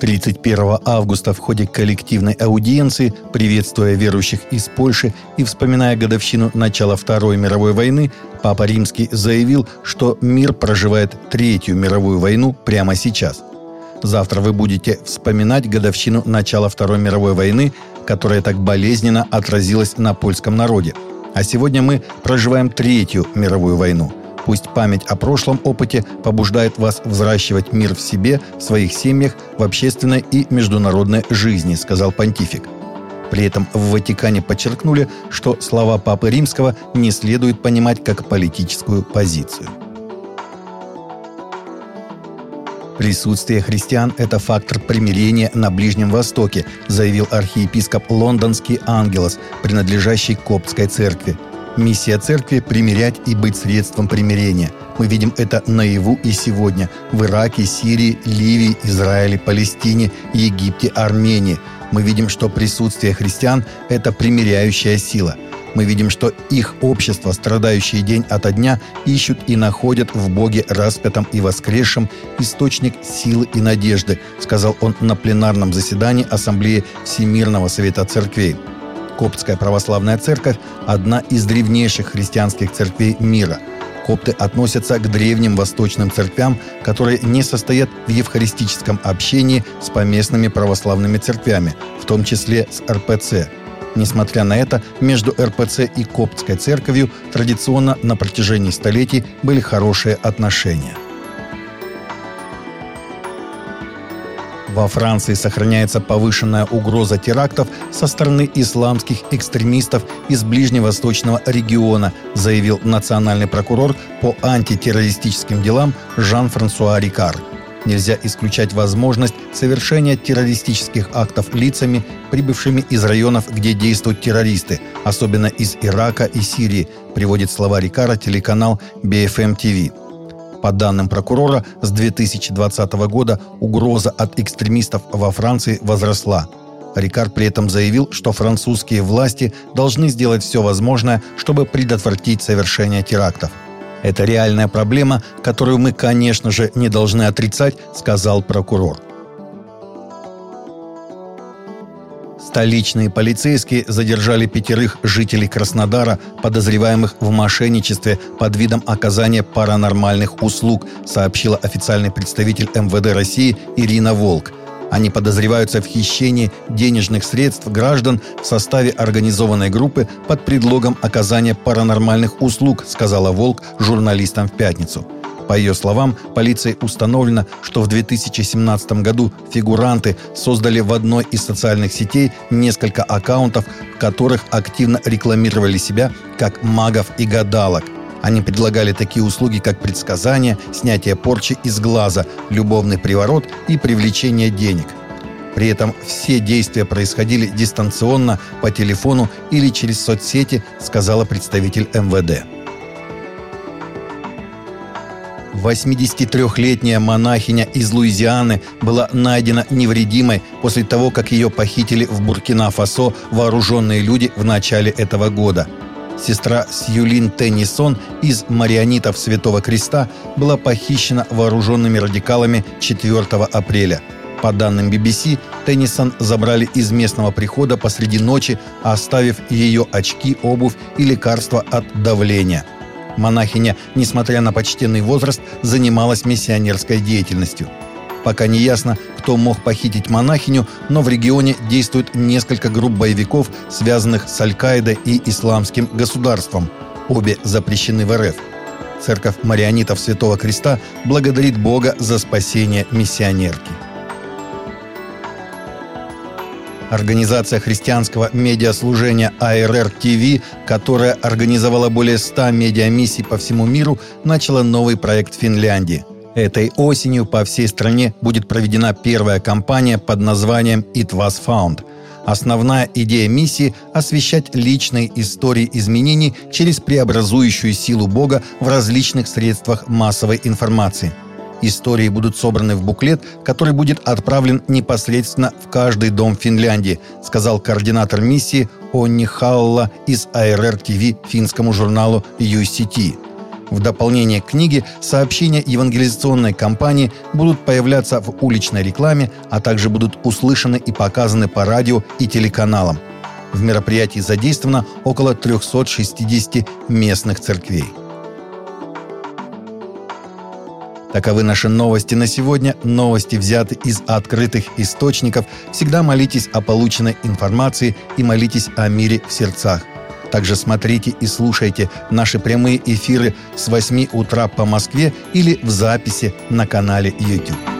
31 августа в ходе коллективной аудиенции, приветствуя верующих из Польши и вспоминая годовщину начала Второй мировой войны, Папа Римский заявил, что мир проживает Третью мировую войну прямо сейчас. Завтра вы будете вспоминать годовщину начала Второй мировой войны, которая так болезненно отразилась на польском народе. А сегодня мы проживаем Третью мировую войну – Пусть память о прошлом опыте побуждает вас взращивать мир в себе, в своих семьях, в общественной и международной жизни, сказал понтифик. При этом в Ватикане подчеркнули, что слова Папы Римского не следует понимать как политическую позицию. Присутствие христиан – это фактор примирения на Ближнем Востоке, заявил архиепископ лондонский Ангелос, принадлежащий Коптской церкви – Миссия церкви – примирять и быть средством примирения. Мы видим это наяву и сегодня в Ираке, Сирии, Ливии, Израиле, Палестине, Египте, Армении. Мы видим, что присутствие христиан – это примиряющая сила. Мы видим, что их общество, страдающие день ото дня, ищут и находят в Боге распятом и воскресшем источник силы и надежды, сказал он на пленарном заседании Ассамблеи Всемирного Совета Церквей. Коптская православная церковь – одна из древнейших христианских церквей мира. Копты относятся к древним восточным церквям, которые не состоят в евхаристическом общении с поместными православными церквями, в том числе с РПЦ. Несмотря на это, между РПЦ и Коптской церковью традиционно на протяжении столетий были хорошие отношения – Во Франции сохраняется повышенная угроза терактов со стороны исламских экстремистов из ближневосточного региона, заявил национальный прокурор по антитеррористическим делам Жан-Франсуа Рикар. Нельзя исключать возможность совершения террористических актов лицами, прибывшими из районов, где действуют террористы, особенно из Ирака и Сирии, приводит слова Рикара телеканал BFM TV. По данным прокурора, с 2020 года угроза от экстремистов во Франции возросла. Рикар при этом заявил, что французские власти должны сделать все возможное, чтобы предотвратить совершение терактов. «Это реальная проблема, которую мы, конечно же, не должны отрицать», — сказал прокурор. Столичные полицейские задержали пятерых жителей Краснодара, подозреваемых в мошенничестве под видом оказания паранормальных услуг, сообщила официальный представитель МВД России Ирина Волк. Они подозреваются в хищении денежных средств граждан в составе организованной группы под предлогом оказания паранормальных услуг, сказала Волк журналистам в пятницу. По ее словам, полицией установлено, что в 2017 году фигуранты создали в одной из социальных сетей несколько аккаунтов, в которых активно рекламировали себя как магов и гадалок. Они предлагали такие услуги, как предсказание, снятие порчи из глаза, любовный приворот и привлечение денег. При этом все действия происходили дистанционно, по телефону или через соцсети, сказала представитель МВД. 83-летняя монахиня из Луизианы была найдена невредимой после того, как ее похитили в Буркина-Фасо вооруженные люди в начале этого года. Сестра Сьюлин Теннисон из Марионитов Святого Креста была похищена вооруженными радикалами 4 апреля. По данным BBC, Теннисон забрали из местного прихода посреди ночи, оставив ее очки, обувь и лекарства от давления – Монахиня, несмотря на почтенный возраст, занималась миссионерской деятельностью. Пока не ясно, кто мог похитить монахиню, но в регионе действует несколько групп боевиков, связанных с Аль-Каидой и Исламским государством. Обе запрещены в РФ. Церковь Марионитов Святого Креста благодарит Бога за спасение миссионерки. Организация христианского медиаслужения АРР ТВ, которая организовала более 100 медиамиссий по всему миру, начала новый проект в Финляндии. Этой осенью по всей стране будет проведена первая кампания под названием «It was found». Основная идея миссии – освещать личные истории изменений через преобразующую силу Бога в различных средствах массовой информации – Истории будут собраны в буклет, который будет отправлен непосредственно в каждый дом Финляндии, сказал координатор миссии Онни Халла из АРР ТВ финскому журналу UCT. В дополнение к книге сообщения евангелизационной кампании будут появляться в уличной рекламе, а также будут услышаны и показаны по радио и телеканалам. В мероприятии задействовано около 360 местных церквей. Таковы наши новости на сегодня. Новости взяты из открытых источников. Всегда молитесь о полученной информации и молитесь о мире в сердцах. Также смотрите и слушайте наши прямые эфиры с 8 утра по Москве или в записи на канале YouTube.